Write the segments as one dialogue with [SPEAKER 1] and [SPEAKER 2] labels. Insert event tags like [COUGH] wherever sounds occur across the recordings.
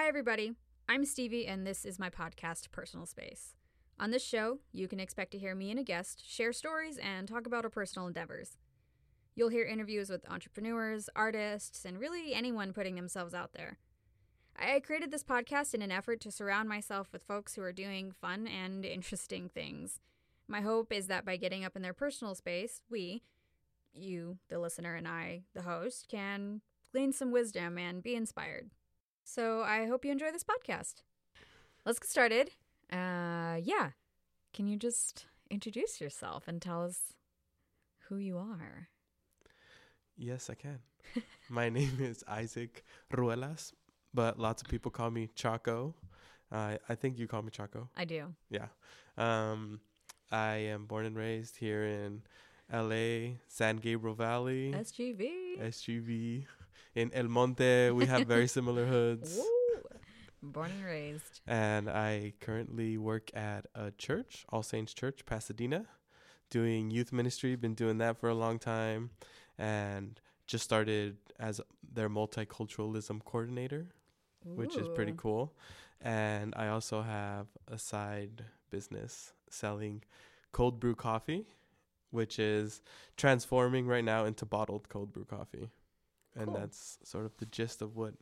[SPEAKER 1] Hi, everybody. I'm Stevie, and this is my podcast, Personal Space. On this show, you can expect to hear me and a guest share stories and talk about our personal endeavors. You'll hear interviews with entrepreneurs, artists, and really anyone putting themselves out there. I created this podcast in an effort to surround myself with folks who are doing fun and [LAUGHS] interesting things. My hope is that by getting up in their personal space, we, you, the listener, and I, the host, can glean some wisdom and be inspired. So I hope you enjoy this podcast. Let's get started. Uh, yeah. Can you just introduce yourself and tell us who you are?
[SPEAKER 2] Yes, I can. [LAUGHS] My name is Isaac Ruelas, but lots of people call me Chaco. Uh, I think you call me Chaco.
[SPEAKER 1] I do.
[SPEAKER 2] Yeah. Um, I am born and raised here in LA, San Gabriel Valley,
[SPEAKER 1] SGV.
[SPEAKER 2] SGV. In El Monte, we have very [LAUGHS] similar hoods.
[SPEAKER 1] Born and raised.
[SPEAKER 2] And I currently work at a church, All Saints Church, Pasadena, doing youth ministry. Been doing that for a long time, and just started as their multiculturalism coordinator, which is pretty cool. And I also have a side business selling cold brew coffee, which is transforming right now into bottled cold brew coffee. And
[SPEAKER 1] Cool.
[SPEAKER 2] that's sort of the gist of what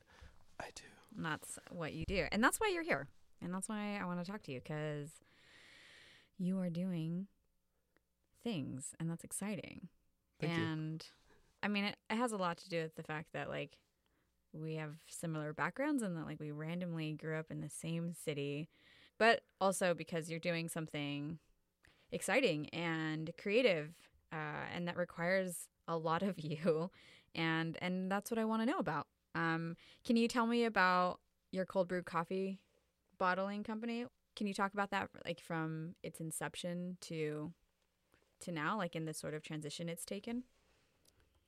[SPEAKER 2] I do.
[SPEAKER 1] And that's what you do. And that's why you're here. And that's why I want to talk to you because you are doing things and that's exciting.
[SPEAKER 2] Thank you.
[SPEAKER 1] and I mean, it, it has a lot to do with the fact that, like, we have similar backgrounds and that, like, we randomly grew up in the same city, but also because you're doing something exciting and creative uh, and that requires a lot of [LAUGHS] you. And, and that's what I want to know about. Um, can you tell me about your cold brew coffee bottling company? Can you talk about that, like, from its inception to to now, like in the sort of transition it's taken?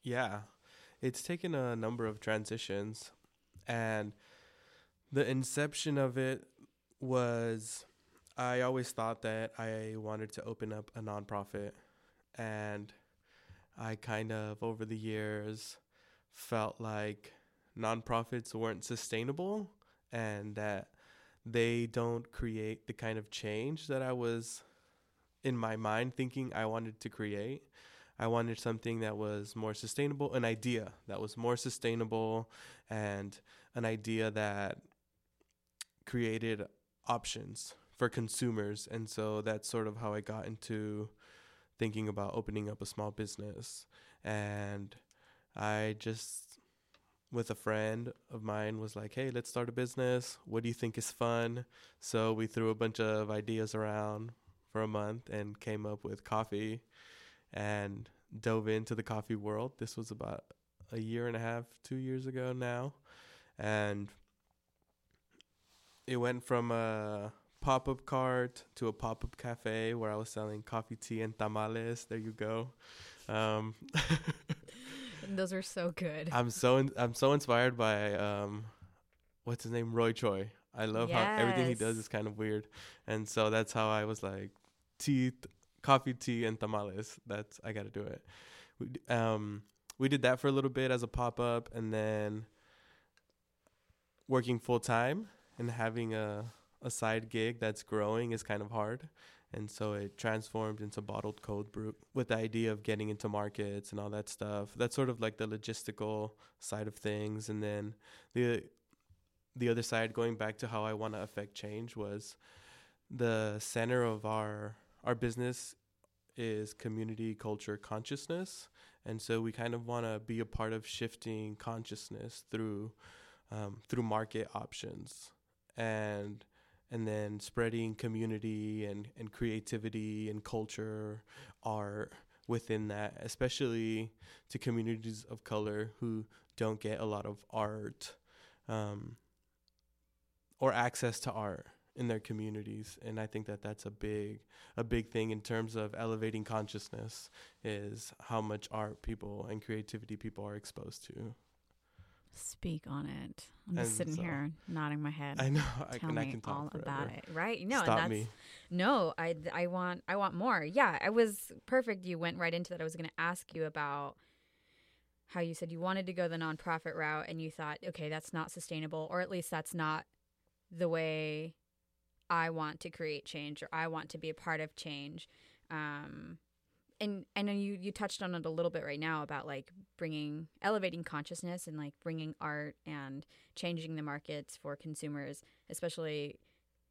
[SPEAKER 2] Yeah, it's taken a number of transitions, and the inception of it was I always thought that I wanted to open up a nonprofit, and I kind of over the years felt like nonprofits weren't sustainable and that they don't create the kind of change that I was in my mind thinking I wanted to create. I wanted something that was more sustainable, an idea that was more sustainable, and an idea that created options for consumers. And so that's sort of how I got into thinking about opening up a small business. And I just, with a friend of mine, was like, hey, let's start a business. What do you think is fun? So we threw a bunch of ideas around for a month and came up with coffee and dove into the coffee world. This was about a year and a half, two years ago now. And it went from a pop up cart to a pop up cafe where I was selling coffee, tea, and tamales. There you go. Um, [LAUGHS]
[SPEAKER 1] those are so good.
[SPEAKER 2] I'm so in, I'm so inspired by um, what's his name, Roy Choi. I love how everything he does is kind of weird, and so that's how I was like, tea, t- coffee, tea, and tamales. That's I got to do it. We d- um we did that for a little bit as a pop up, and then working full time and having a a side gig that's growing is kind of hard. And so it transformed into bottled cold brew with the idea of getting into markets and all that stuff. That's sort of like the logistical side of things. And then the the other side, going back to how I want to affect change, was the center of our our business is community culture consciousness, and so we kind of want to be a part of shifting consciousness through um, through market options and and then spreading community and, and creativity and culture art within that especially to communities of color who don't get a lot of art um, or access to art in their communities. And i think that that's a big a big thing in terms of elevating consciousness is how much art people and creativity people are exposed to
[SPEAKER 1] Speak on it. I'm just
[SPEAKER 2] And
[SPEAKER 1] sitting
[SPEAKER 2] so-
[SPEAKER 1] here nodding my head. [LAUGHS]
[SPEAKER 2] i know i
[SPEAKER 1] Tell
[SPEAKER 2] can i
[SPEAKER 1] me
[SPEAKER 2] can talk
[SPEAKER 1] all about it, right? No, and
[SPEAKER 2] Stop
[SPEAKER 1] that's
[SPEAKER 2] me
[SPEAKER 1] no. I I want I want more. Yeah, I was perfect. You went right into that. I was going to ask you about how you said you wanted to go the nonprofit route, and you thought, okay, that's not sustainable, or at least that's not the way I want to create change or I want to be a part of change. Um, and I know you you touched on it a little bit right now about like bringing elevating consciousness and like bringing art and changing the markets for consumers, especially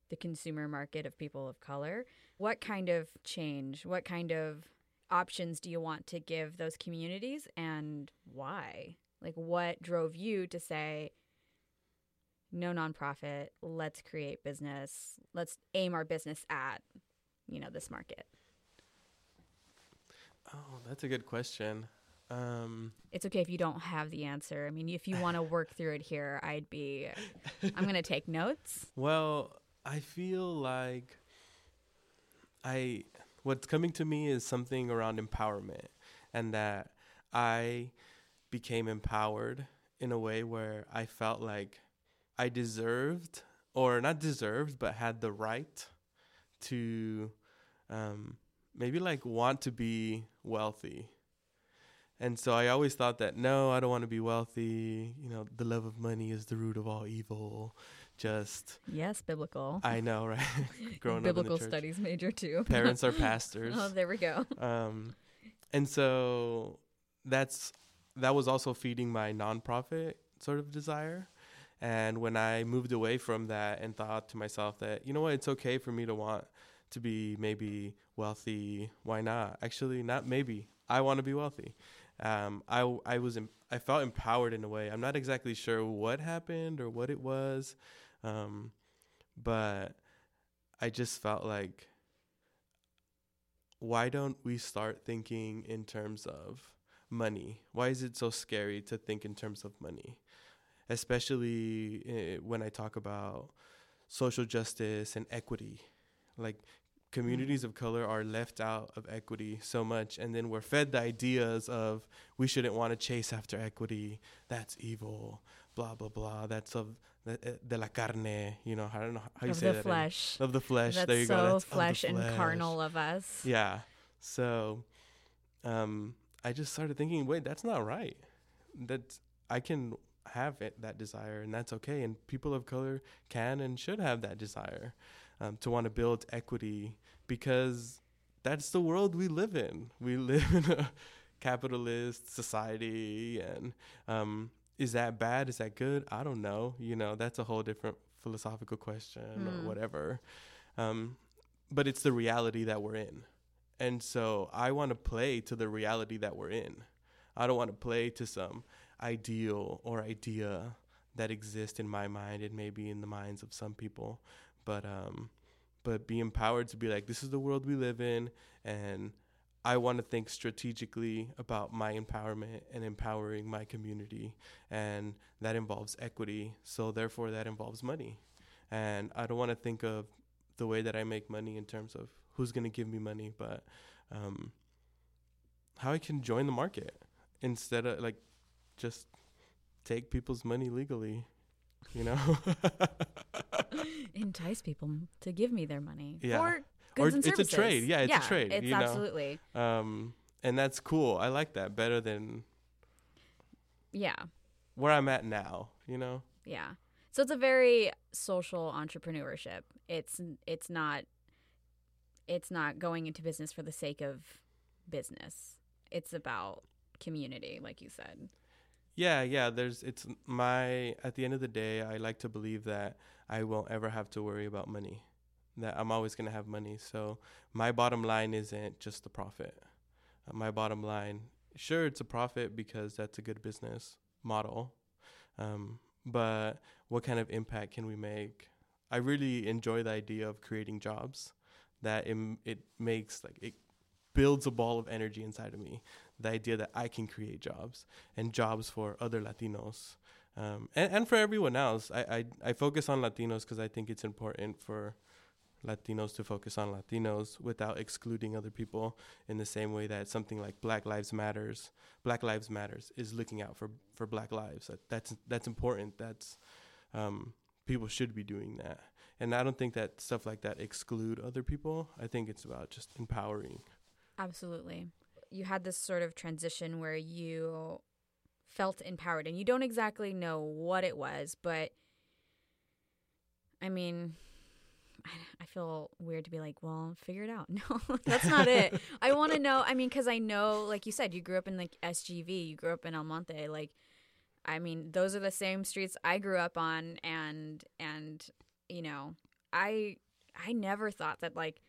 [SPEAKER 1] the consumer market of people of color. What kind of change, what kind of options do you want to give those communities and why? Like what drove you to say no nonprofit, let's create business, let's aim our business at, you know, this market?
[SPEAKER 2] Oh, that's a good question. Um,
[SPEAKER 1] it's okay if you don't have the answer. I mean, if you want to [LAUGHS] work through it here, I'd be, I'm going to take notes.
[SPEAKER 2] Well, I feel like I, what's coming to me is something around empowerment and that I became empowered in a way where I felt like I deserved, or not deserved, but had the right to um, maybe like want to be wealthy. And so I always thought that no, I don't want to be wealthy. You know, the love of money is the root of all evil. Just
[SPEAKER 1] yes, biblical.
[SPEAKER 2] I know, right? [LAUGHS]
[SPEAKER 1] Growing biblical up studies major too. [LAUGHS]
[SPEAKER 2] Parents are pastors.
[SPEAKER 1] oh, there we go.
[SPEAKER 2] Um, and so that's that was also feeding my nonprofit sort of desire. And when I moved away from that and thought to myself that you know what, it's okay for me to want to be maybe wealthy. Why not? Actually, not maybe. I want to be wealthy. Um, I I was I felt empowered in a way. I'm not exactly sure what happened or what it was, um, but I just felt like why don't we start thinking in terms of money? Why is it so scary to think in terms of money? Especially eh, when I talk about social justice and equity. Like communities of color are left out of equity so much and then we're fed the ideas of we shouldn't want to chase after equity that's evil blah blah blah that's of the, de la carne you know i don't know how you
[SPEAKER 1] of
[SPEAKER 2] say
[SPEAKER 1] the
[SPEAKER 2] that
[SPEAKER 1] flesh.
[SPEAKER 2] In, of the flesh
[SPEAKER 1] that's
[SPEAKER 2] there you
[SPEAKER 1] so
[SPEAKER 2] go that's
[SPEAKER 1] flesh
[SPEAKER 2] and
[SPEAKER 1] flesh. carnal of us.
[SPEAKER 2] Yeah so um i just started thinking wait that's not right. That i can have it that desire and that's okay and people of color can and should have that desire um, to want to build equity because that's the world we live in. We [LAUGHS] live in a capitalist society, and um, is that bad? Is that good? I don't know. You know, that's a whole different philosophical question mm. or hmm. whatever. Um, but it's the reality that we're in. And so I want to play to the reality that we're in. I don't want to play to some ideal or idea that exists in my mind and maybe in the minds of some people but um, but be empowered to be like, this is the world we live in, and I want to think strategically about my empowerment and empowering my community, and that involves equity. So therefore, that involves money, and I don't want to think of the way that I make money in terms of who's going to give me money, but um, how I can join the market instead of like just take people's money legally, you know. [LAUGHS]
[SPEAKER 1] entice people to give me their money
[SPEAKER 2] yeah.
[SPEAKER 1] for goods
[SPEAKER 2] or
[SPEAKER 1] and
[SPEAKER 2] it's a trade. Yeah, it's
[SPEAKER 1] yeah,
[SPEAKER 2] a trade.
[SPEAKER 1] It's
[SPEAKER 2] you
[SPEAKER 1] absolutely.
[SPEAKER 2] Know? Um, and that's cool. I like that better than
[SPEAKER 1] yeah
[SPEAKER 2] where I'm at now. You know.
[SPEAKER 1] Yeah. So it's a very social entrepreneurship. It's it's not it's not going into business for the sake of business. It's about community, like you said.
[SPEAKER 2] Yeah, yeah. There's it's my at the end of the day, I like to believe that I won't ever have to worry about money. That I'm always gonna have money. So my bottom line isn't just the profit. Uh, my bottom line, sure, it's a profit because that's a good business model. Um, but what kind of impact can we make? I really enjoy the idea of creating jobs. That it, it makes like it builds a ball of energy inside of me. The idea that I can create jobs and jobs for other Latinos um, and, and for everyone else. I, I, I focus on Latinos because I think it's important for Latinos to focus on Latinos without excluding other people in the same way that something like Black Lives Matters, Black Lives Matters is looking out for, for Black lives. That, that's that's important. That's um, people should be doing that. And I don't think that stuff like that exclude other people. I think it's about just empowering.
[SPEAKER 1] Absolutely. You had this sort of transition where you felt empowered and you don't exactly know what it was, but I mean, I feel weird to be like, well, figure it out. [LAUGHS] No, that's not it. [LAUGHS] I want to know. I mean, because I know, like you said, you grew up in like SGV, you grew up in El Monte. Like, I mean, those are the same streets I grew up on, and and you know, I I never thought that like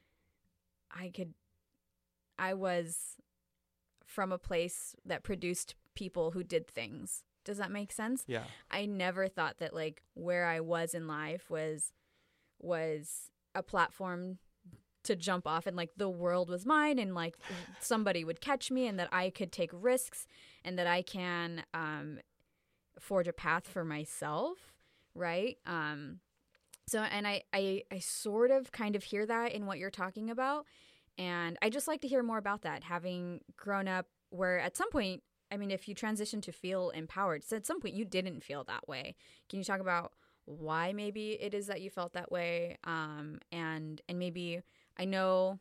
[SPEAKER 1] I could. I was from a place that produced people who did things. Does that make sense?
[SPEAKER 2] Yeah.
[SPEAKER 1] I never thought that like where I was in life was was a platform to jump off and like the world was mine and like [SIGHS] somebody would catch me and that I could take risks and that I can um forge a path for myself, right? Um so and I I I sort of kind of hear that in what you're talking about and I just like to hear more about that having grown up where at some point I mean if you transition to feel empowered, so at some point you didn't feel that way. Can you talk about why maybe it is that you felt that way? Um, and and maybe i know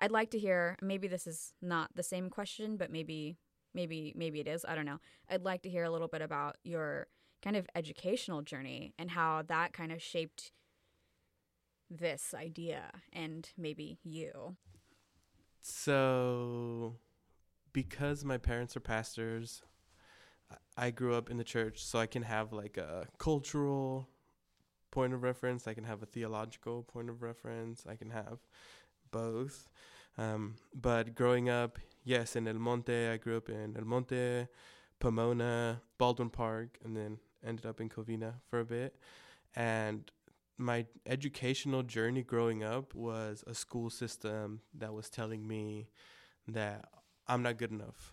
[SPEAKER 1] i'd like to hear maybe this is not the same question but maybe maybe maybe it is i don't know. I'd like to hear a little bit about your kind of educational journey and how that kind of shaped this idea and maybe you
[SPEAKER 2] so because my parents are pastors I grew up in the church, so I can have like a cultural point of reference. I can have a theological point of reference. I can have both. Um, but growing up, yes, in El Monte, I grew up in El Monte, Pomona, Baldwin Park, and then ended up in Covina for a bit. And my educational journey growing up was a school system that was telling me that I'm not good enough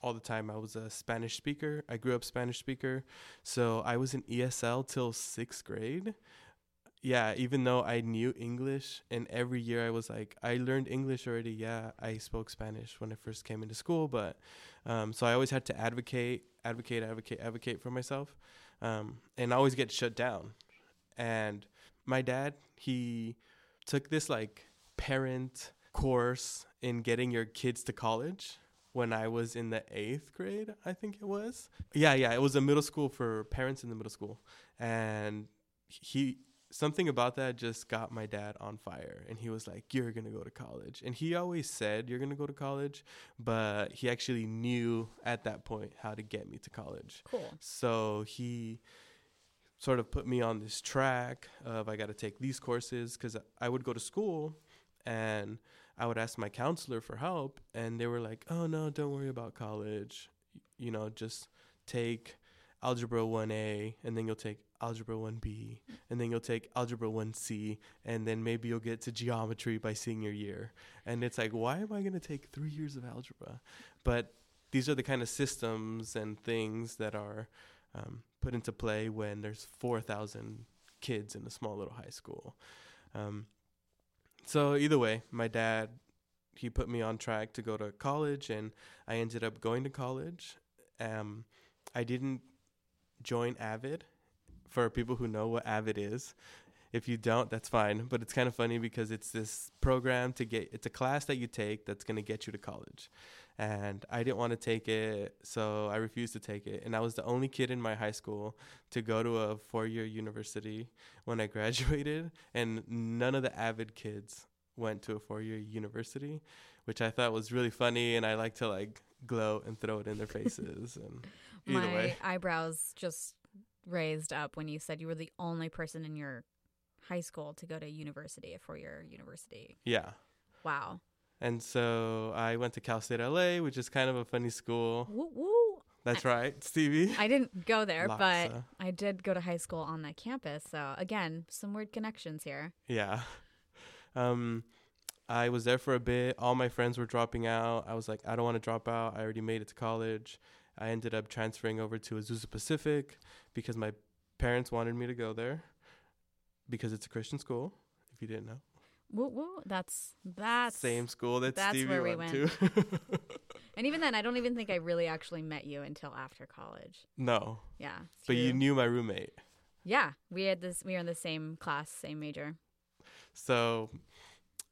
[SPEAKER 2] all the time. I was a Spanish speaker. I grew up Spanish speaker. So I was in ESL till sixth grade. Yeah, even though I knew English, and every year I was like, I learned English already. Yeah, I spoke Spanish when I first came into school, but um, so I always had to advocate, advocate, advocate, advocate for myself, um, and I always get shut down. And my dad, he took this like parent course in getting your kids to college when I was in the eighth grade, I think it was. Yeah, yeah, it was a middle school for parents in the middle school, and he something about that just got my dad on fire. And he was like you're going to go to college. And he always said you're going to go to college but he actually knew at that point how to get me to college.
[SPEAKER 1] Cool.
[SPEAKER 2] So he sort of put me on this track of i got to take these courses cuz i would go to school and I would ask my counselor for help, and they were like, "Oh no, don't worry about college. You know, just take algebra 1A, and then you'll take algebra 1B, and then you'll take algebra 1C, and then maybe you'll get to geometry by senior year." And it's like, why am I going to take three years of algebra? But these are the kind of systems and things that are um, put into play when there's 4,000 kids in a small little high school. Um, so either way, my dad he put me on track to go to college, and I ended up going to college. Um, I didn't join Avid. For people who know what Avid is, if you don't, that's fine. But it's kind of funny because it's this program to get. It's a class that you take that's going to get you to college, and I didn't want to take it, so I refused to take it. And I was the only kid in my high school to go to a four-year university when I [LAUGHS] graduated, and none of the avid kids went to a four-year university, which I thought was really funny, and I like to like gloat and throw it in their faces. and [LAUGHS]
[SPEAKER 1] my way. eyebrows just raised up when you said you were the only person in your high school to go to university, a four-year university.
[SPEAKER 2] Yeah.
[SPEAKER 1] Wow.
[SPEAKER 2] And so I went to Cal State LA, which is kind of a funny school.
[SPEAKER 1] Woo woo.
[SPEAKER 2] That's right, Stevie.
[SPEAKER 1] I didn't go there, but I did go to high school on that campus. So again, some weird connections here.
[SPEAKER 2] Yeah. [LAUGHS] Um, I was there for a bit. All my friends were dropping out. I was like, I don't want to drop out. I already made it to college. I ended up transferring over to Azusa Pacific because my parents wanted me to go there because it's a Christian school. If you didn't know.
[SPEAKER 1] Woo woo. That's that's
[SPEAKER 2] same school that that's Stevie where we went, went.
[SPEAKER 1] to. [LAUGHS] and even then, I don't even think I really actually met you until after college.
[SPEAKER 2] No.
[SPEAKER 1] Yeah.
[SPEAKER 2] But you knew my roommate.
[SPEAKER 1] Yeah, we had this. We were in the same class, same major.
[SPEAKER 2] So,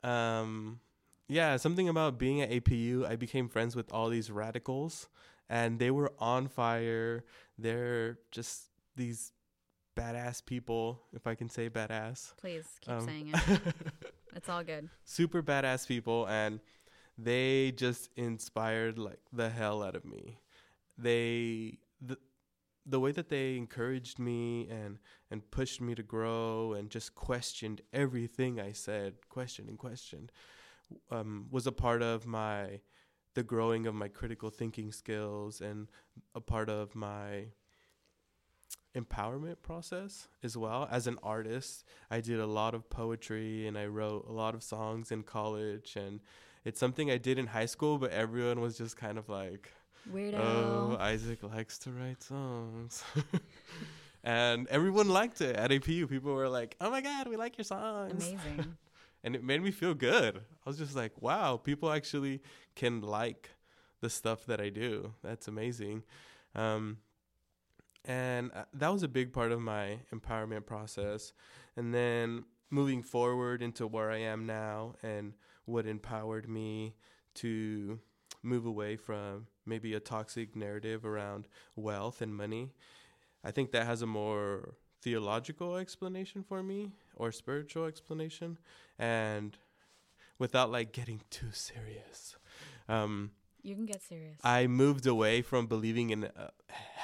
[SPEAKER 2] um, yeah, something about being at APU. I became friends with all these radicals, and they were on fire. They're just these badass people, if I can say badass.
[SPEAKER 1] Please keep
[SPEAKER 2] Um,
[SPEAKER 1] saying it. [LAUGHS] [LAUGHS] It's all good.
[SPEAKER 2] super badass people and they just inspired like the hell out of me they the, the way that they encouraged me and and pushed me to grow and just questioned everything i said questioned and questioned um, was a part of my the growing of my critical thinking skills and a part of my empowerment process as well as an artist i did a lot of poetry and i wrote a lot of songs in college and it's something i did in high school but everyone was just kind of like
[SPEAKER 1] Weirdo.
[SPEAKER 2] oh isaac likes to write songs [LAUGHS] and everyone liked it at apu people were like oh my god we like your songs
[SPEAKER 1] Amazing. [LAUGHS]
[SPEAKER 2] and it made me feel good. I was just like, wow, people actually can like the stuff that I do. That's amazing. Um, and uh, that was a big part of my empowerment process. And then moving forward into where I am now and what empowered me to move away from maybe a toxic narrative around wealth and money. I think that has a more theological explanation for me or spiritual explanation and without like getting too serious um
[SPEAKER 1] You can get serious.
[SPEAKER 2] i moved away from believing in uh,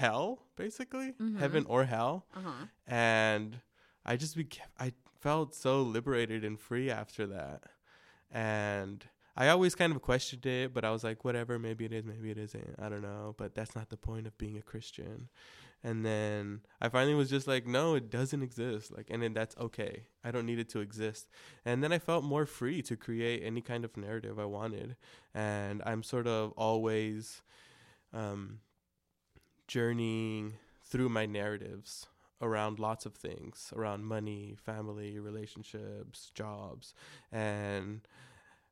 [SPEAKER 2] hell basically
[SPEAKER 1] Mhm.
[SPEAKER 2] heaven or hell
[SPEAKER 1] uh huh.
[SPEAKER 2] and i just became i felt so liberated and free after that and i always kind of questioned it but i was like whatever maybe it is maybe it isn't i don't know but that's not the point of being a christian and then i finally was just like no it doesn't exist. Like and then that's okay. I don't need it to exist. And then i felt more free to create any kind of narrative i wanted. And i'm sort of always um journeying through my narratives around lots of things around money, family, relationships, jobs, and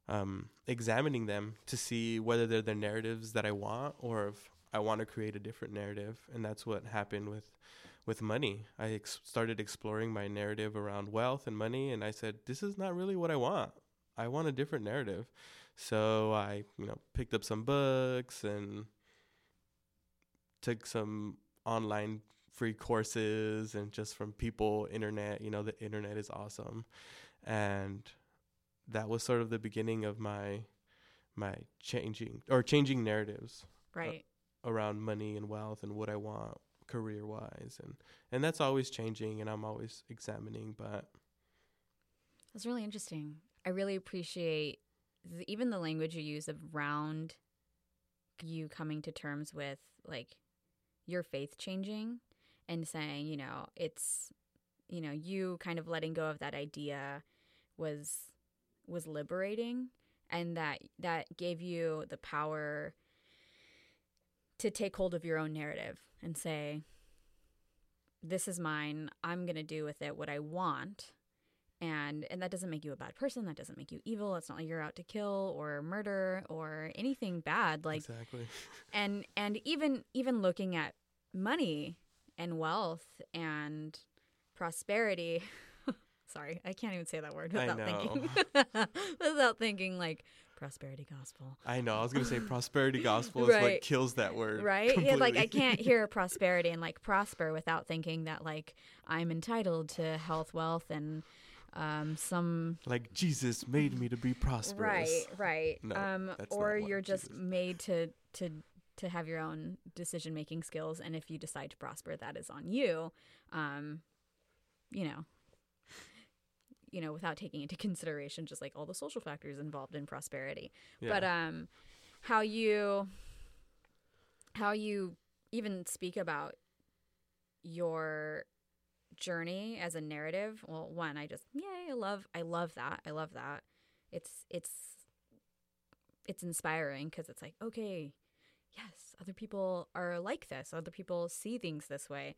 [SPEAKER 2] um, examining them to see whether they're the narratives that I want or if I want to create a different narrative. And that's what happened with with money. I ex- started exploring my narrative around wealth and money, and I said, "This is not really what I want. I want a different narrative." So I, you know, picked up some books and took some online free courses and just from people internet you know the internet is awesome and that was sort of the beginning of my my changing or changing narratives
[SPEAKER 1] Right.
[SPEAKER 2] Around money and wealth and what I want career wise and and that's always changing and I'm always examining but
[SPEAKER 1] That's really interesting. I really appreciate the, even the language you use around you coming to terms with like your faith changing and saying, you know, it's you know, you kind of letting go of that idea was was liberating and that that gave you the power to take hold of your own narrative and say this is mine. I'm going to do with it what I want. And and that doesn't make you a bad person. That doesn't make you evil. It's not like you're out to kill or murder or anything bad like
[SPEAKER 2] exactly. [LAUGHS]
[SPEAKER 1] and and even even looking at money and wealth and prosperity [LAUGHS] sorry i can't even say that word without thinking. [LAUGHS] Without thinking like prosperity gospel
[SPEAKER 2] I know I was going to say [LAUGHS] prosperity gospel is
[SPEAKER 1] Right.
[SPEAKER 2] what kills that word
[SPEAKER 1] right yeah like i can't hear [LAUGHS] prosperity and like prosper without thinking that like i'm entitled to health wealth and um some
[SPEAKER 2] like Jesus made me to be prosperous
[SPEAKER 1] Right, right.
[SPEAKER 2] No,
[SPEAKER 1] um, or you're just
[SPEAKER 2] Jesus-
[SPEAKER 1] made to to to have your own decision making skills, and if you decide to prosper, that is on you. Um, you know, you know, without taking into [LAUGHS] consideration just like all the social factors involved in prosperity.
[SPEAKER 2] yeah.
[SPEAKER 1] But um, how you how you even speak about your journey as a narrative well one i just yay i love i love that i love that it's it's it's inspiring because it's like okay yes other people are like this other people see things this way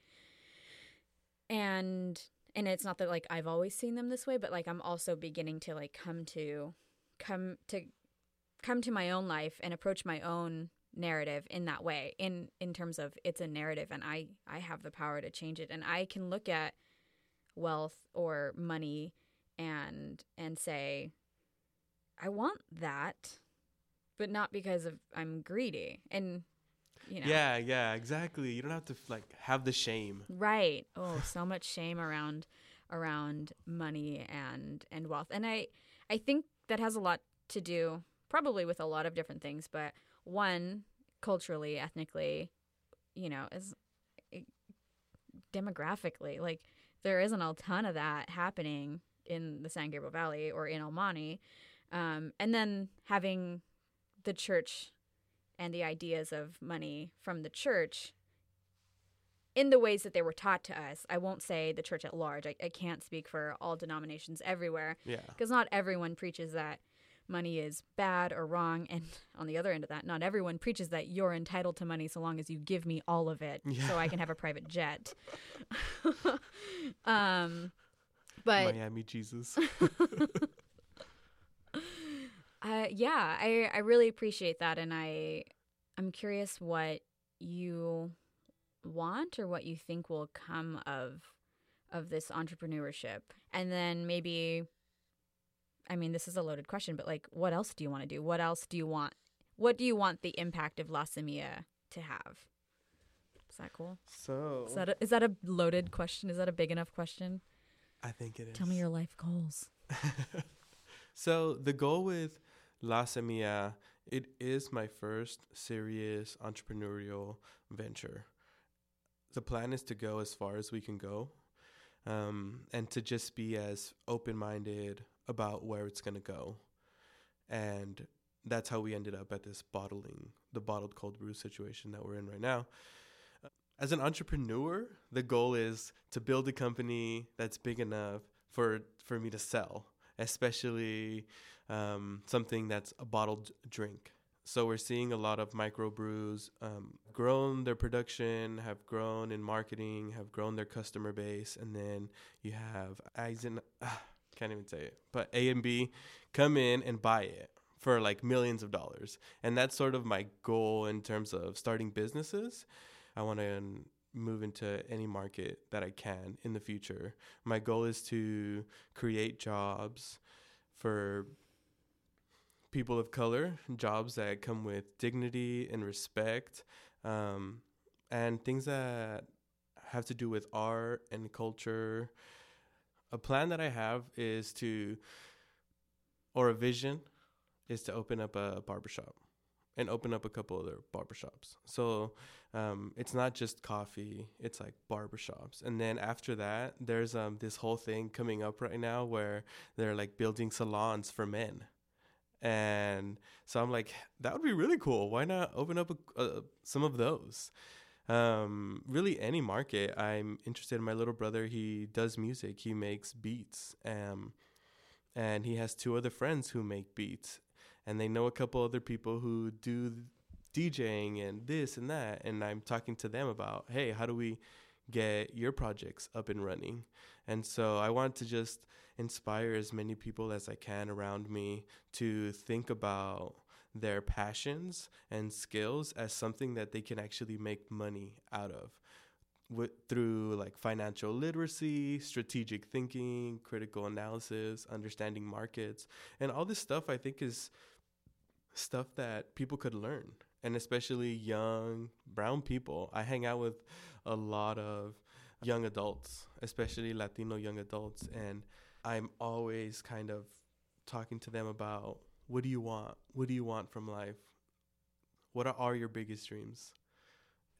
[SPEAKER 1] and and it's not that like i've always seen them this way but like i'm also beginning to like come to come to come to my own life and approach my own narrative in that way in in terms of it's a narrative and i i have the power to change it. And i can look at wealth or money and and say i want that but not because of i'm greedy. And you know.
[SPEAKER 2] Yeah, yeah, exactly. You don't have to like have the shame.
[SPEAKER 1] Right. Oh, so much shame around around money and and wealth. And I I think that has a lot to do probably with a lot of different things, but one culturally, ethnically, you know, is eh, demographically like there isn't a ton of that happening in the San Gabriel Valley or in El Monte. Um, and then having the church and the ideas of money from the church in the ways that they were taught to us. I won't say the church at large. I, I can't speak for all denominations everywhere
[SPEAKER 2] Yeah.
[SPEAKER 1] because not everyone preaches that money is bad or wrong. And [LAUGHS] on the other end of that, not everyone preaches that you're entitled to money so long as you give me all of it so I can have a private jet. [LAUGHS] [LAUGHS] um, but
[SPEAKER 2] Miami Jesus.
[SPEAKER 1] Uh, yeah, I, I really appreciate that, and I I'm curious what you want or what you think will come of of this entrepreneurship, and then maybe, I mean, this is a loaded question, but like, what else do you want to do? What else do you want? What do you want the impact of La Semilla to have? Is that cool?
[SPEAKER 2] so
[SPEAKER 1] Is that a, is that a loaded question? Is that a big enough question?
[SPEAKER 2] I think it is.
[SPEAKER 1] Tell me your life goals. [LAUGHS]
[SPEAKER 2] so the goal with La Semilla, it is my first serious entrepreneurial venture. The plan is to go as far as we can go, um, and to just be as open-minded about where it's going to go, and that's how we ended up at this bottling, the bottled cold brew situation that we're in right now. As an entrepreneur, the goal is to build a company that's big enough for for me to sell, especially um, something that's a bottled drink. So we're seeing a lot of microbrews um, grown their production, have grown in marketing, have grown their customer base, and then you have Eisen, ah, can't even say it, but A and B come in and buy it for like millions of dollars, and that's sort of my goal in terms of starting businesses. I want to move into any market that I can in the future. My goal is to create jobs for people of color, jobs that come with dignity and respect, um, and things that have to do with art and culture. A plan that I have is to, or a vision, is to open up a barbershop and open up a couple other barbershops. So um, it's not just coffee; it's like barbershops. And then after that, there's um, this whole thing coming up right now where they're like building salons for men. And so I'm like, that would be really cool. Why not open up a, some of those? Um, really, any market. I'm interested in my little brother. He does music. He makes beats. Um, and he has two other friends who make beats and they know a couple other people who do DJing and this and that. And I'm talking to them about, hey, how do we get your projects up and running? And so I want to just inspire as many people as I can around me to think about their passions and skills as something that they can actually make money out of with, through like financial literacy, strategic thinking, critical analysis, understanding markets, and all this stuff I think is stuff that people could learn, and especially young brown people. I hang out with a lot of young adults, especially Latino young adults, and I'm always kind of talking to them about what do you want? What do you want from life? What are, are your biggest dreams?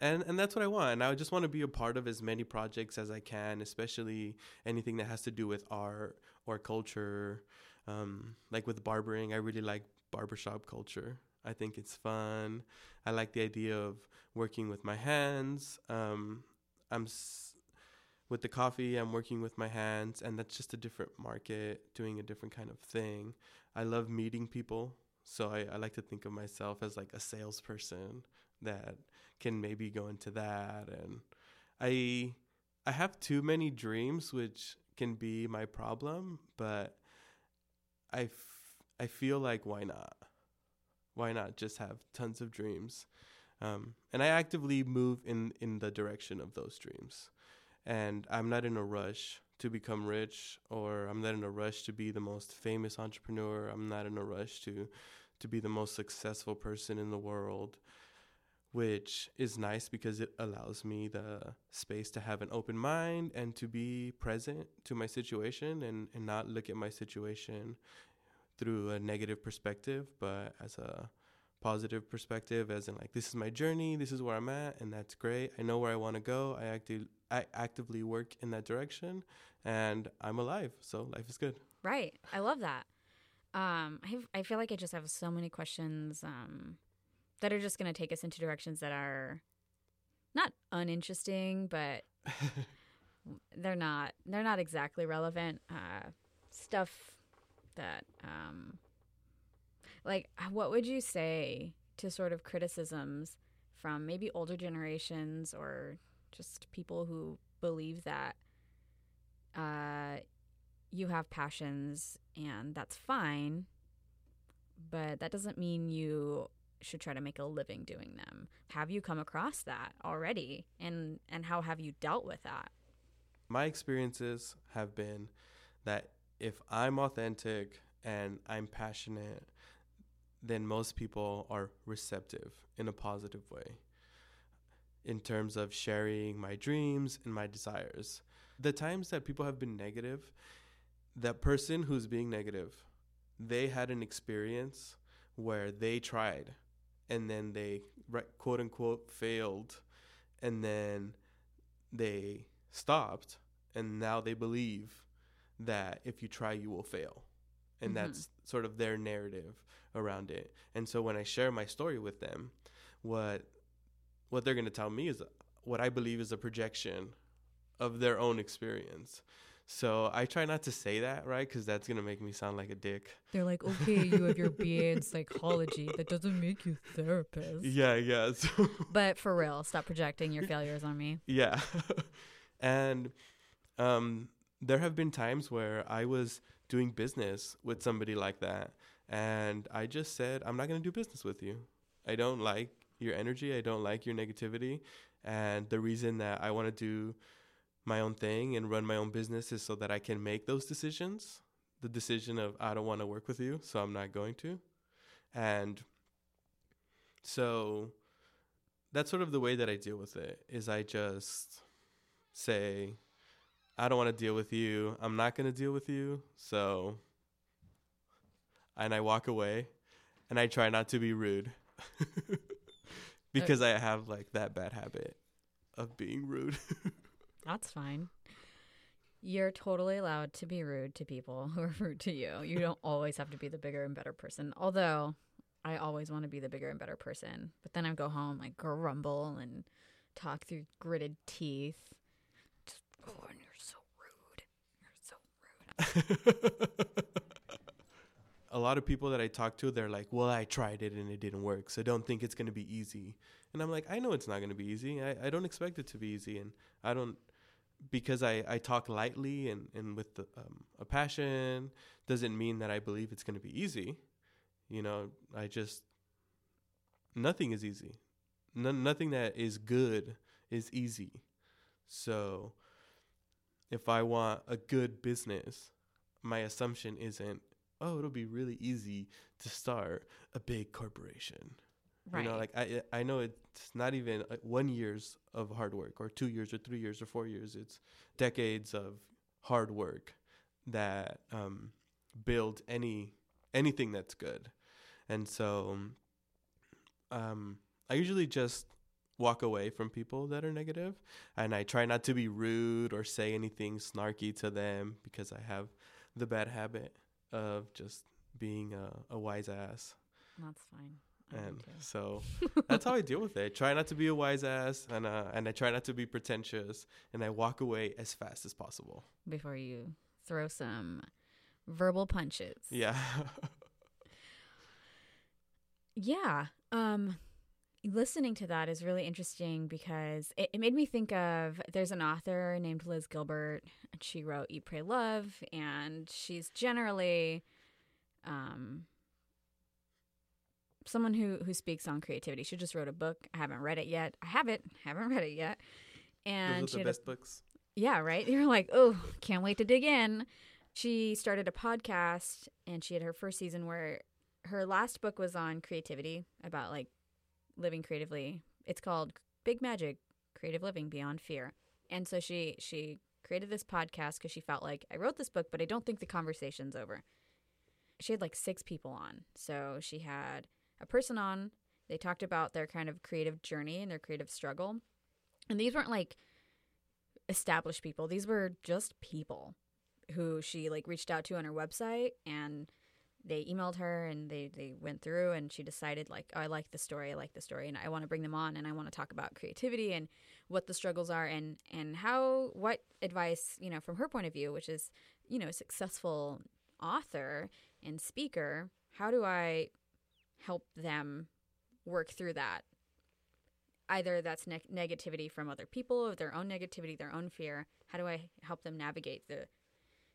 [SPEAKER 2] and and that's what I want. And I just want to be a part of as many projects as I can, especially anything that has to do with art or culture. Um, like with barbering, I really like barbershop culture. I think it's fun. I like the idea of working with my hands. Um, I'm s- with the coffee. I'm working with my hands, and that's just a different market, doing a different kind of thing. I love meeting people, so I, I like to think of myself as like a salesperson that can maybe go into that and i i have too many dreams which can be my problem but i f- i feel like why not why not just have tons of dreams? Um, and i actively move in in the direction of those dreams. And i'm not in a rush to become rich or i'm not in a rush to be the most famous entrepreneur. I'm not in a rush to to be the most successful person in the world which is nice because it allows me the space to have an open mind and to be present to my situation and, and not look at my situation through a negative perspective, but as a positive perspective, as in like this is my journey, this is where I'm at, and that's great. I know where I want to go. I active I actively work in that direction, and I'm alive, so life is good.
[SPEAKER 1] Right. I love that. Um, I have, I feel like I just have so many questions um, that are just going to take us into directions that are not uninteresting, but [LAUGHS] they're not they're not exactly relevant. Uh, stuff that um, like what would you say to sort of criticisms from maybe older generations or just people who believe that uh, you have passions and that's fine, but that doesn't mean you should try to make a living doing them. Have you come across that already and and how have you dealt with that?
[SPEAKER 2] My experiences have been that if I'm authentic and I'm passionate, then most people are receptive in a positive way in terms of sharing my dreams and my desires. The times that people have been negative, that person who's being negative, they had an experience where they tried and then they quote unquote failed and then they stopped and now they believe that if you try you will fail and mm-hmm. that's sort of their narrative around it and so when i share my story with them what what they're going to tell me is what i believe is a projection of their own experience so I try not to say that, right? Because that's gonna make me sound like a dick.
[SPEAKER 1] They're like, okay, you have your BA in psychology. That doesn't make you therapist.
[SPEAKER 2] Yeah, yeah. [LAUGHS] So
[SPEAKER 1] but for real, stop projecting your failures on me.
[SPEAKER 2] Yeah, [LAUGHS] and um, there have been times where I was doing business with somebody like that, and I just said, I'm not gonna do business with you. I don't like your energy. I don't like your negativity, and the reason that I want to do my own thing and run my own business is so that I can make those decisions. The decision of I don't want to work with you, so I'm not going to. And so that's sort of the way that I deal with it is I just say I don't want to deal with you. I'm not going to deal with you. So and I walk away and I try not to be rude. [LAUGHS] because I have like that bad habit of being rude. [LAUGHS]
[SPEAKER 1] That's fine. You're totally allowed to be rude to people who are rude to you. You don't [LAUGHS] always have to be the bigger and better person. Although I always want to be the bigger and better person. But then I go home, I grumble and talk through gritted teeth. Just, oh, and you're so rude. You're so rude.
[SPEAKER 2] A lot of people that I talk to, they're like, well, I tried it and it didn't work. So don't think it's going to be easy. And I'm like, I know it's not going to be easy. I, I don't expect it to be easy. And I don't because I, I talk lightly and, and with the, um, a passion doesn't mean that I believe it's going to be easy. You know, I just, nothing is easy. No, nothing that is good is easy. So if I want a good business, my assumption isn't, oh, it'll be really easy to start a big corporation. Right. You know, like I I know it's not even one years of hard work or two years or three years or four years. It's decades of hard work that um, build any anything that's good. And so um, I usually just walk away from people that are negative and I try not to be rude or say anything snarky to them because I have the bad habit of just being a, a wise ass.
[SPEAKER 1] That's fine
[SPEAKER 2] and so that's how I deal with it. I try not to be a wise ass, and uh, and I try not to be pretentious, and I walk away as fast as possible
[SPEAKER 1] before you throw some verbal punches.
[SPEAKER 2] Yeah. [LAUGHS]
[SPEAKER 1] yeah. Um, listening to that is really interesting because it, it made me think of there's an author named Liz Gilbert, and she wrote Eat, Pray, Love, and she's generally um someone who who speaks on creativity. She just wrote a book. I haven't read it yet. I have it. [LAUGHS] Haven't read it yet.
[SPEAKER 2] And Those are the best a, books.
[SPEAKER 1] Yeah, right. [LAUGHS] You're like, oh, can't wait to dig in. She started a podcast, and she had her first season where her last book was on creativity about like living creatively it's called Big Magic: Creative Living Beyond Fear. And so she she created this podcast because she felt like I wrote this book, but I don't think the conversation's over. She had like six people on. So she had a person on. They talked about their kind of creative journey and their creative struggle. And these weren't like established people. These were just people who she like reached out to on her website and they emailed her and they they went through and she decided like oh, I like the story I like the story and I want to bring them on and I want to talk about creativity and what the struggles are and and how what advice you know from her point of view which is you know a successful author and speaker how do I help them work through that? Either that's ne- negativity from other people or their own negativity their own fear how do I help them navigate the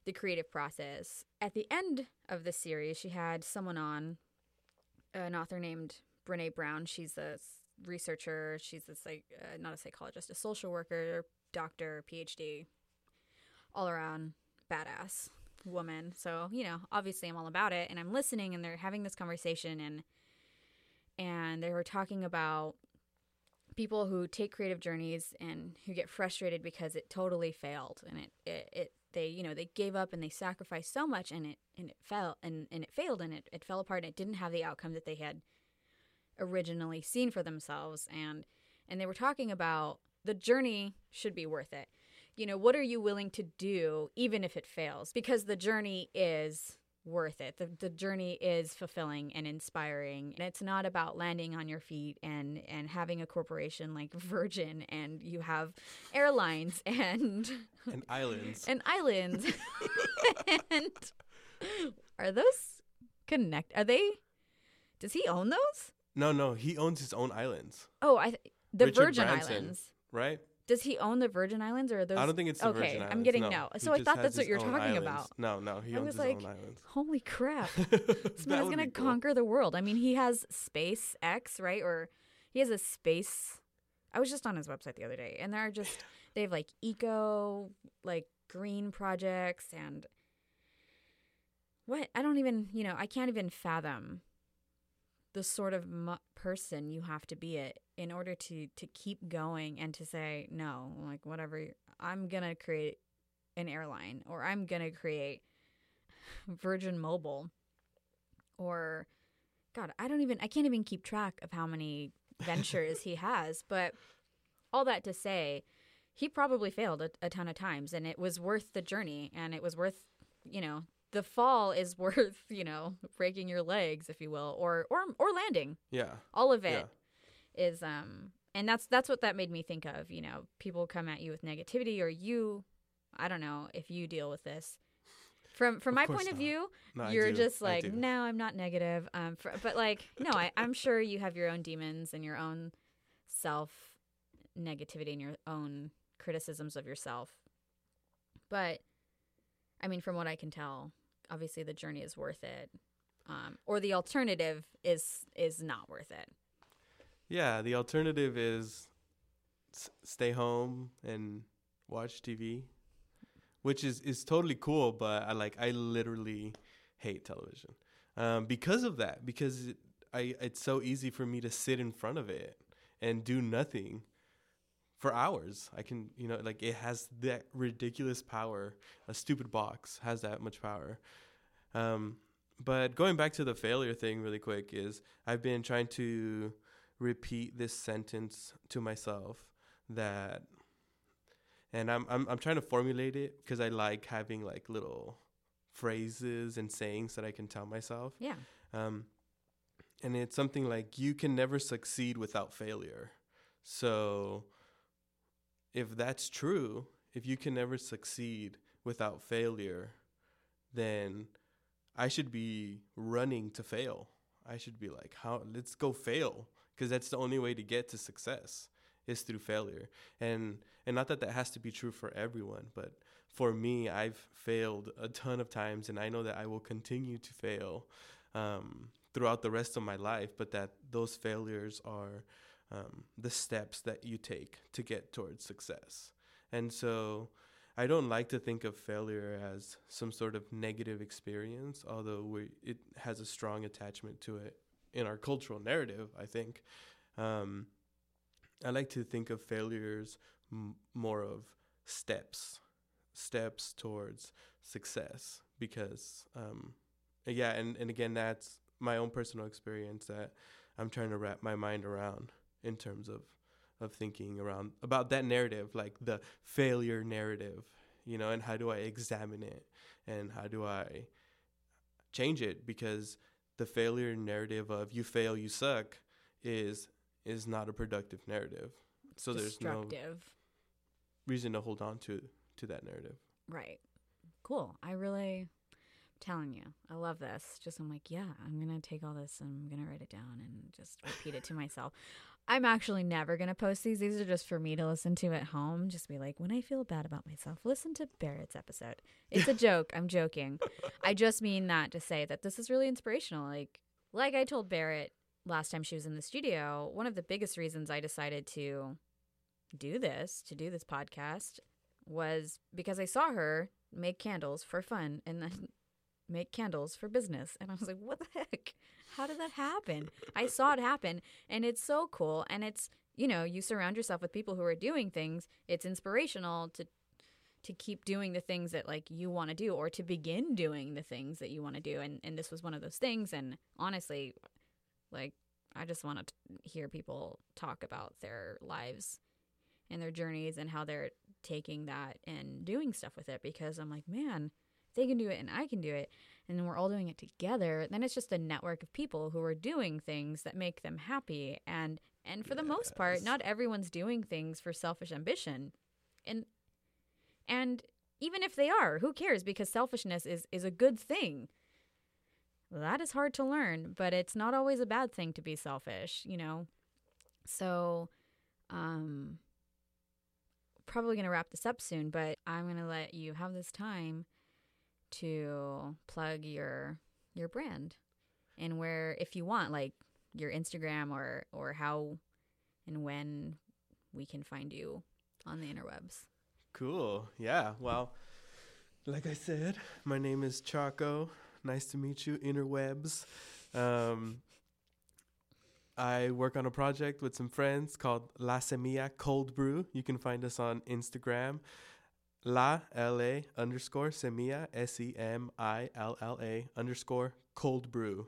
[SPEAKER 1] the creative process. At the end of the series, she had someone on, an author named Brene Brown. She's a researcher. She's psych, uh, not a psychologist, a social worker, doctor, PhD, all around badass woman. So you know, obviously, I'm all about it, and I'm listening, and they're having this conversation, and and they were talking about people who take creative journeys and who get frustrated because it totally failed and it, it, it they you know they gave up and they sacrificed so much and it and it fell and, and it failed and it, it fell apart and it didn't have the outcome that they had originally seen for themselves. And and they were talking about the journey should be worth it. You know what are you willing to do even if it fails? Because the journey is worth it. The, the journey is fulfilling and inspiring. And it's not about landing on your feet and, and having a corporation like [LAUGHS] Virgin and you have airlines and [LAUGHS]
[SPEAKER 2] and islands.
[SPEAKER 1] And islands. [LAUGHS] and are those connect are they does he own those?
[SPEAKER 2] No, no, he owns his own islands.
[SPEAKER 1] Oh, I the
[SPEAKER 2] Richard
[SPEAKER 1] Virgin
[SPEAKER 2] Branson,
[SPEAKER 1] Islands.
[SPEAKER 2] Right?
[SPEAKER 1] Does he own the Virgin Islands or are those
[SPEAKER 2] I don't think it's the
[SPEAKER 1] okay,
[SPEAKER 2] Virgin
[SPEAKER 1] I'm getting
[SPEAKER 2] no.
[SPEAKER 1] no.
[SPEAKER 2] He
[SPEAKER 1] So I thought that's what you're talking
[SPEAKER 2] islands.
[SPEAKER 1] about.
[SPEAKER 2] No, no, he
[SPEAKER 1] I
[SPEAKER 2] owns
[SPEAKER 1] was
[SPEAKER 2] his
[SPEAKER 1] like,
[SPEAKER 2] own islands.
[SPEAKER 1] Holy crap. [LAUGHS] This
[SPEAKER 2] That
[SPEAKER 1] man is
[SPEAKER 2] would
[SPEAKER 1] gonna
[SPEAKER 2] cool.
[SPEAKER 1] conquer the world. I mean, he has SpaceX, right? Or he has a space. I was just on his website the other day, and there are just [LAUGHS] they have like eco, like green projects, and what I don't even, you know, I can't even fathom the sort of mu- person you have to be it in order to to keep going and to say no, like whatever. I'm gonna create an airline, or I'm gonna create Virgin Mobile or god, I don't even I can't even keep track of how many [LAUGHS] ventures he has, but all that to say, he probably failed a, a ton of times and it was worth the journey and it was worth, you know, the fall is worth, [LAUGHS] you know, breaking your legs if you will or or or landing.
[SPEAKER 2] Yeah.
[SPEAKER 1] All of it
[SPEAKER 2] Yeah.
[SPEAKER 1] is um and that's that's what that made me think of, you know, people come at you with negativity or you I don't know if you deal with this. From from
[SPEAKER 2] Of
[SPEAKER 1] my point of view,
[SPEAKER 2] No,
[SPEAKER 1] you're just like, no, I'm not negative. Um, for, but like, [LAUGHS] no, I, I'm sure you have your own demons and your own self negativity and your own criticisms of yourself. But I mean, from what I can tell, obviously the journey is worth it. Um, or the alternative is is not worth it.
[SPEAKER 2] Yeah, the alternative is s- stay home and watch TV, which is is totally cool. But I like I literally hate television um, because of that. Because it, I it's so easy for me to sit in front of it and do nothing for hours. I can you know like it has that ridiculous power. A stupid box has that much power. Um, but going back to the failure thing really quick is I've been trying to repeat this sentence to myself that and I'm I'm I'm trying to formulate it because I like having like little phrases and sayings that I can tell myself.
[SPEAKER 1] Yeah.
[SPEAKER 2] Um and it's something like you can never succeed without failure. So if that's true, if you can never succeed without failure, then I should be running to fail. I should be like, how let's go fail because that's the only way to get to success is through failure. And and not that that has to be true for everyone, but for me, I've failed a ton of times, and I know that I will continue to fail um, throughout the rest of my life. But that those failures are um, the steps that you take to get towards success. And so I don't like to think of failure as some sort of negative experience, although we, it has a strong attachment to it in our cultural narrative, I think. Um, I like to think of failures m- more of steps, steps towards success. Because, um, yeah, and, and again, that's my own personal experience that I'm trying to wrap my mind around in terms of of thinking around about that narrative, like the failure narrative, you know, and how do I examine it and how do I change it because the failure narrative of you fail, you suck is is not a productive narrative. So there's no reason to hold on to to that narrative.
[SPEAKER 1] Right. Cool. I really telling you, I love this. Just I'm like, yeah, I'm gonna take all this and I'm gonna write it down and just repeat it to myself. I'm actually never gonna post these. These are just for me to listen to at home. Just be like, when I feel bad about myself, listen to Barrett's episode. It's a [LAUGHS] joke. I'm joking. I just mean that to say that this is really inspirational. Like, like I told Barrett last time she was in the studio, one of the biggest reasons I decided to do this, to do this podcast, was because I saw her make candles for fun and then [LAUGHS] make candles for business. And I was like, what the heck? How did that happen? I saw it happen. And it's so cool. And it's, you know, you surround yourself with people who are doing things. It's inspirational to to keep doing the things that like you want to do or to begin doing the things that you want to do and and this was one of those things and honestly like I just want to hear people talk about their lives and their journeys and how they're taking that and doing stuff with it because I'm like, man, they can do it and I can do it, and then we're all doing it together, then it's just a network of people who are doing things that make them happy. And and for yes. the most part, not everyone's doing things for selfish ambition. And and even if they are, who cares? Because selfishness is is a good thing. That is hard to learn, but it's not always a bad thing to be selfish, you know. So, um, probably going to wrap this up soon, but I'm going to let you have this time to plug your your brand and where if you want like your Instagram or or how and when we can find you on the interwebs.
[SPEAKER 2] Cool. Yeah. Well, like I said, my name is Chaco. Nice to meet you, interwebs. Um, I work on a project with some friends called La Semilla Cold Brew. You can find us on Instagram La L-A underscore Semilla, S-E-M-I-L-L-A underscore cold brew.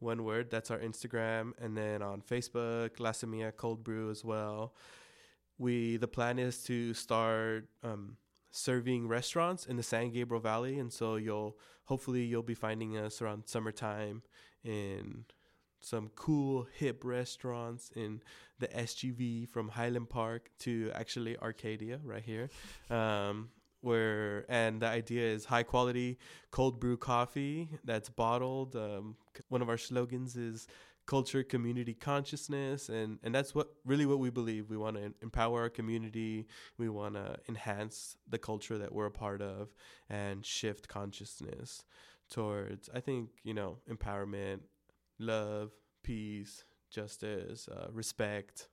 [SPEAKER 2] One word, that's our Instagram. And then on Facebook, La Semilla Cold Brew as well. We, the plan is to start um, serving restaurants in the San Gabriel Valley. And so you'll, hopefully you'll be finding us around summertime in some cool hip restaurants in the SGV from Highland Park to actually Arcadia right here. Um, where and the idea is high quality cold brew coffee that's bottled. Um, one of our slogans is culture, community, consciousness, and and that's what really what we believe. We want to empower our community. We want to enhance the culture that we're a part of and shift consciousness towards I think you know empowerment, love, peace, justice, uh, respect,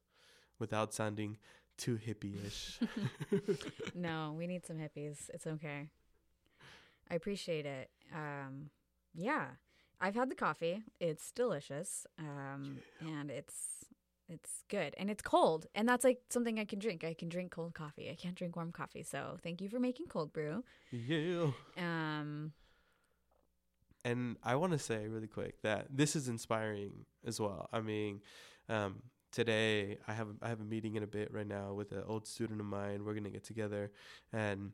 [SPEAKER 2] without sounding too hippie-ish. [LAUGHS] [LAUGHS]
[SPEAKER 1] no, we need some hippies. It's okay. I appreciate it. Um, yeah, I've had the coffee. It's delicious, um, yeah. and it's it's good and it's cold and that's like something i can drink i can drink cold coffee i can't drink warm coffee so thank you for making cold brew
[SPEAKER 2] yeah um and I want to say really quick that this is inspiring as well. I mean, um, today I have I have a meeting in a bit right now with an old student of mine. We're gonna get together, and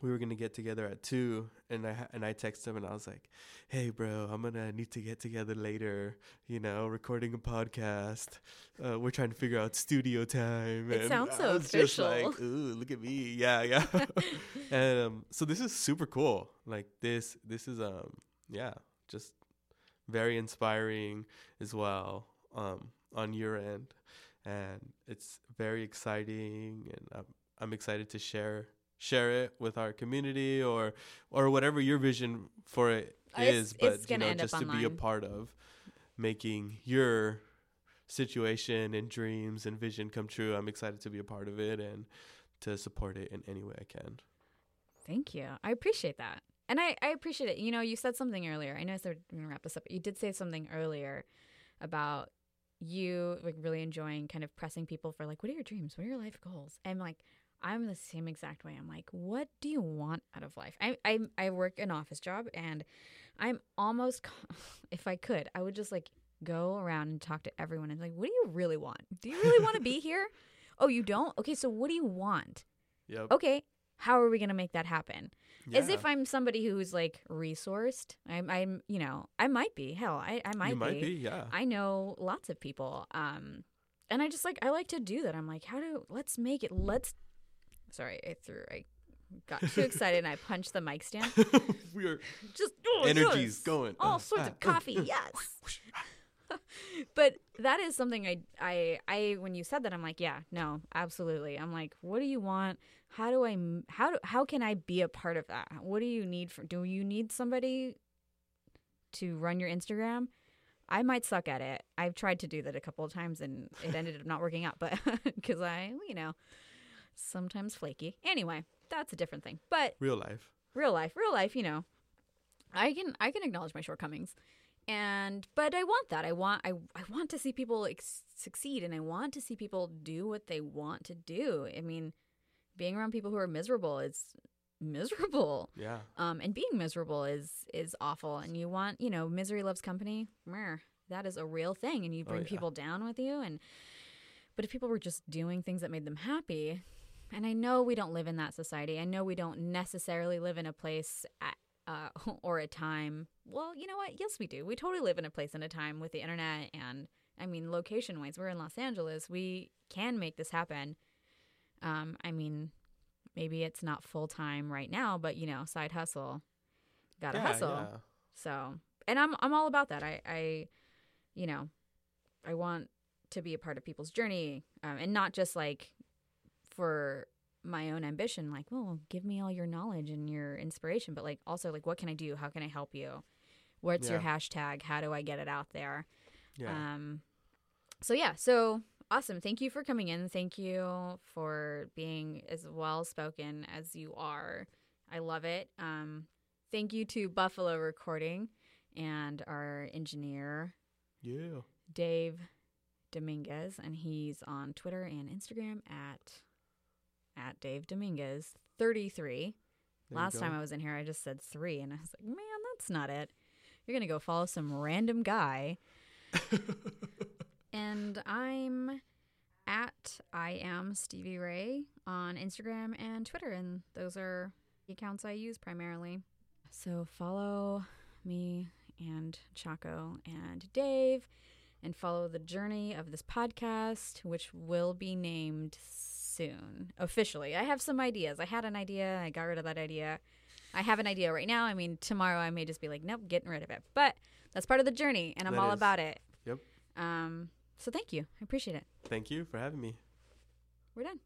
[SPEAKER 2] we were gonna get together at two, and I and I texted him and I was like, "Hey, bro, I'm gonna need to get together later. You know, recording a podcast. Uh, we're trying to figure out studio time."
[SPEAKER 1] It and sounds so I was official.
[SPEAKER 2] Just like, ooh, look at me, yeah, yeah. [LAUGHS] and um, so this is super cool. Like this, this is um yeah, just very inspiring as well um, on your end, and it's very exciting, and I'm I'm excited to share share it with our community or or whatever your vision for it is.
[SPEAKER 1] It's, it's
[SPEAKER 2] but you know, just to be a part of making your situation and dreams and vision come true. I'm excited to be a part of it and to support it in any way I can.
[SPEAKER 1] Thank you. I appreciate that. And I, I appreciate it. You know, you said something earlier. I know I said we're going to wrap this up, but you did say something earlier about you like really enjoying kind of pressing people for like, what are your dreams? What are your life goals? And like, I'm the same exact way. I'm like, what do you want out of life? I I I work an office job, and I'm almost, [LAUGHS] if I could, I would just like go around and talk to everyone and like, what do you really want? Do you really want to be [LAUGHS] here? Oh, you don't? Okay, so what do you want?
[SPEAKER 2] Yep.
[SPEAKER 1] Okay, how are we gonna make that happen? As if I'm somebody who's like resourced. I'm, I'm, you know, I might be. Hell, I, I might
[SPEAKER 2] you might
[SPEAKER 1] be.
[SPEAKER 2] be, yeah.
[SPEAKER 1] I know lots of people. Um, and I just like I like to do that. I'm like, how do let's make it. Let's. Sorry, I threw. I got too [LAUGHS] excited and I punched the mic stand. [LAUGHS]
[SPEAKER 2] we are
[SPEAKER 1] Just oh,
[SPEAKER 2] Energy's
[SPEAKER 1] yes.
[SPEAKER 2] going.
[SPEAKER 1] All
[SPEAKER 2] Uh,
[SPEAKER 1] sorts
[SPEAKER 2] ah,
[SPEAKER 1] of [LAUGHS] coffee. yes. But that is something I I I when you said that I'm like yeah no absolutely. I'm like what do you want? How do I, how do how can I be a part of that? What do you need for do you need somebody to run your Instagram? I might suck at it. I've tried to do that a couple of times and it ended up not working out but [LAUGHS] because I you know sometimes flaky. Anyway that's a different thing but
[SPEAKER 2] real life.
[SPEAKER 1] real life real life you know. I can i can acknowledge my shortcomings and but i want that. I want i, I want to see people ex- succeed and i want to see people do what they want to do. I mean being around people who are miserable is miserable.
[SPEAKER 2] Yeah.
[SPEAKER 1] um and being miserable is is awful. And you want you know misery loves company. That is a real thing. And you
[SPEAKER 2] Oh,
[SPEAKER 1] bring
[SPEAKER 2] yeah.
[SPEAKER 1] people down with you. And but if people were just doing things that made them happy and i know we don't live in that society. I know we don't necessarily live in a place uh, [LAUGHS] or a time well you know what? Yes we do. We totally live in a place and a time with the internet and i mean location wise we're in los angeles. We can make this happen. Um i mean maybe it's not full time right now but you know side hustle. Gotta
[SPEAKER 2] yeah,
[SPEAKER 1] hustle.
[SPEAKER 2] yeah.
[SPEAKER 1] so, and I'm I'm all about that. I I, you know, I want to be a part of people's journey, um, and not just like for my own ambition. Like, well, give me all your knowledge and your inspiration, but like also like, what can I do? How can I help you? What's your hashtag? How do I get it out there?
[SPEAKER 2] Yeah.
[SPEAKER 1] Um, so yeah, so awesome. Thank you for coming in. Thank you for being as well spoken as you are. I love it. Um, thank you to Buffalo Recording and our engineer
[SPEAKER 2] yeah.
[SPEAKER 1] Dave Dominguez, and he's on Twitter and Instagram at at Dave Dominguez thirty three.
[SPEAKER 2] There
[SPEAKER 1] Last time. I was in here, I just said three, and I was like, man, that's not it. You're gonna go follow some random guy. [LAUGHS] and I'm at I am Stevie Ray on Instagram and Twitter, and those are the accounts I use primarily. So follow me and Chaco and Dave, and follow the journey of this podcast, which will be named soon officially. I have some ideas. I had an idea. I got rid of that idea. I have an idea right now. I mean, tomorrow I may just be like, nope, getting rid of it. But that's part of the journey, and I'm
[SPEAKER 2] That
[SPEAKER 1] all
[SPEAKER 2] is.
[SPEAKER 1] about it.
[SPEAKER 2] Yep.
[SPEAKER 1] Um. So thank you. I appreciate it.
[SPEAKER 2] Thank you for having me.
[SPEAKER 1] We're done.